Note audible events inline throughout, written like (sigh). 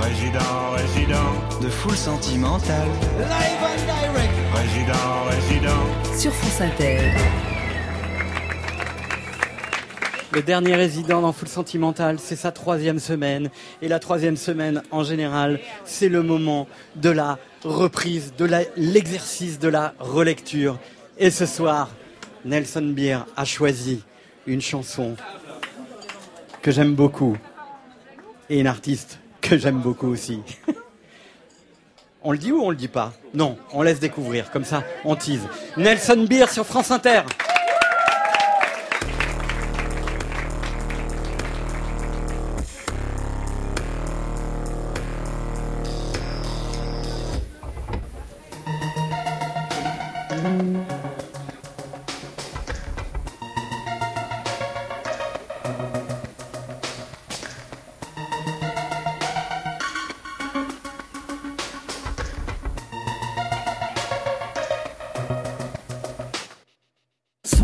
Résident, résident, de foule sentimentale. Live and direct. résident, résident. sur France Inter. Le dernier résident dans Full Sentimental, c'est sa troisième semaine. Et la troisième semaine, en général, c'est le moment de la reprise, de l'exercice de la relecture. Et ce soir, Nelson Beer a choisi une chanson que j'aime beaucoup. Et une artiste que j'aime beaucoup aussi. (laughs) On le dit ou on le dit pas? Non, on laisse découvrir, comme ça, on tease. Nelson Beer sur France Inter.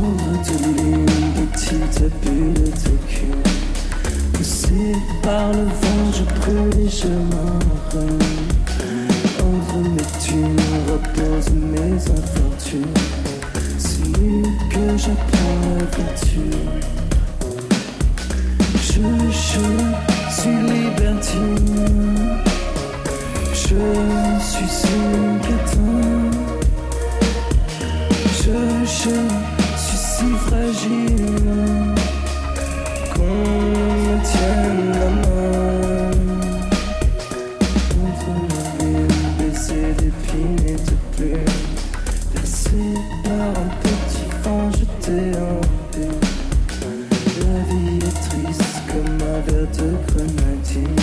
Sombre de lune, petite bulle de cul Poussé par le vent, je brûle et je m'en Entre mes thunes reposent mes infortunes Celui que j'apprends la vertu Je, je suis libertine Je suis son catin je, je si fragile qu'on tienne la main. Entre lune, baiser d'épines et de plumes, percé par un petit vent jeté en bulle. La vie est triste comme un verre de grenadine.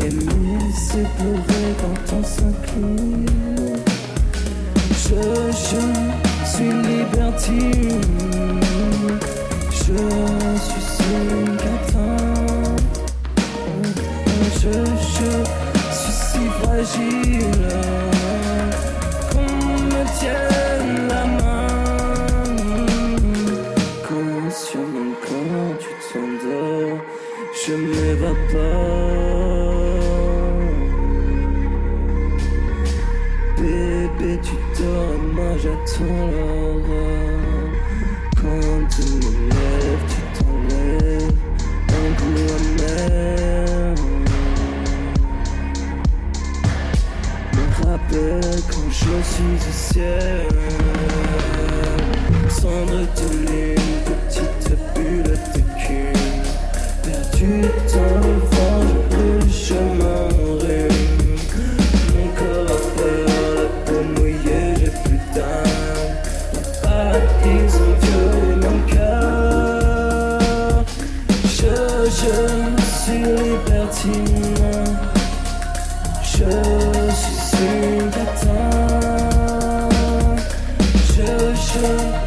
Aimer, c'est pleurer quand on s'incline. Je, je suis libertine. Je suis une catin. Je, je suis si fragile Tu dors et moi j'attends l'aurore. Quand tu me lèves, tu t'enlèves un goût amer. Me rappelle quand je suis au ciel. Cendre de lune, petite bulle de cœur. Je, suis libertine. Je suis catin. Je, je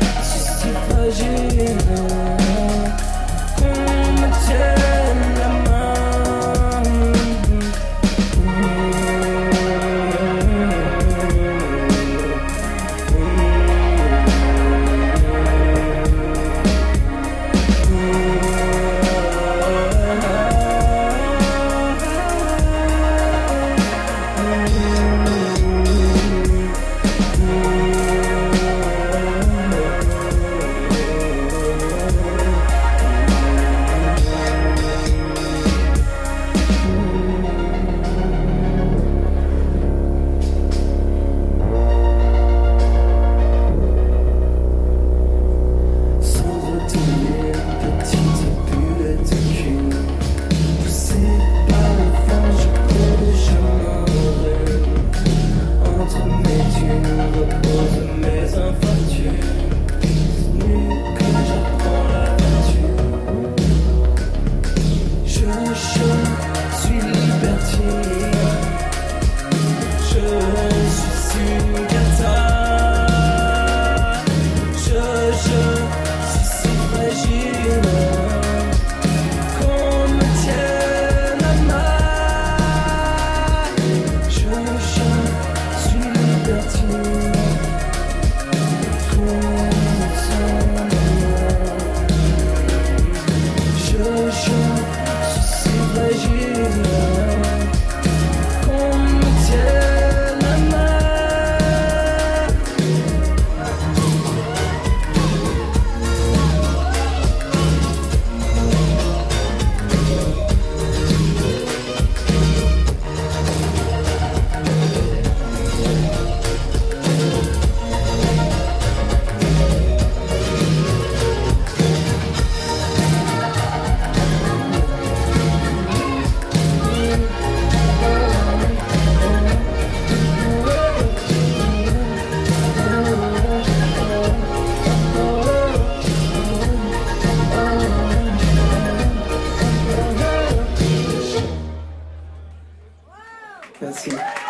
Foi assim.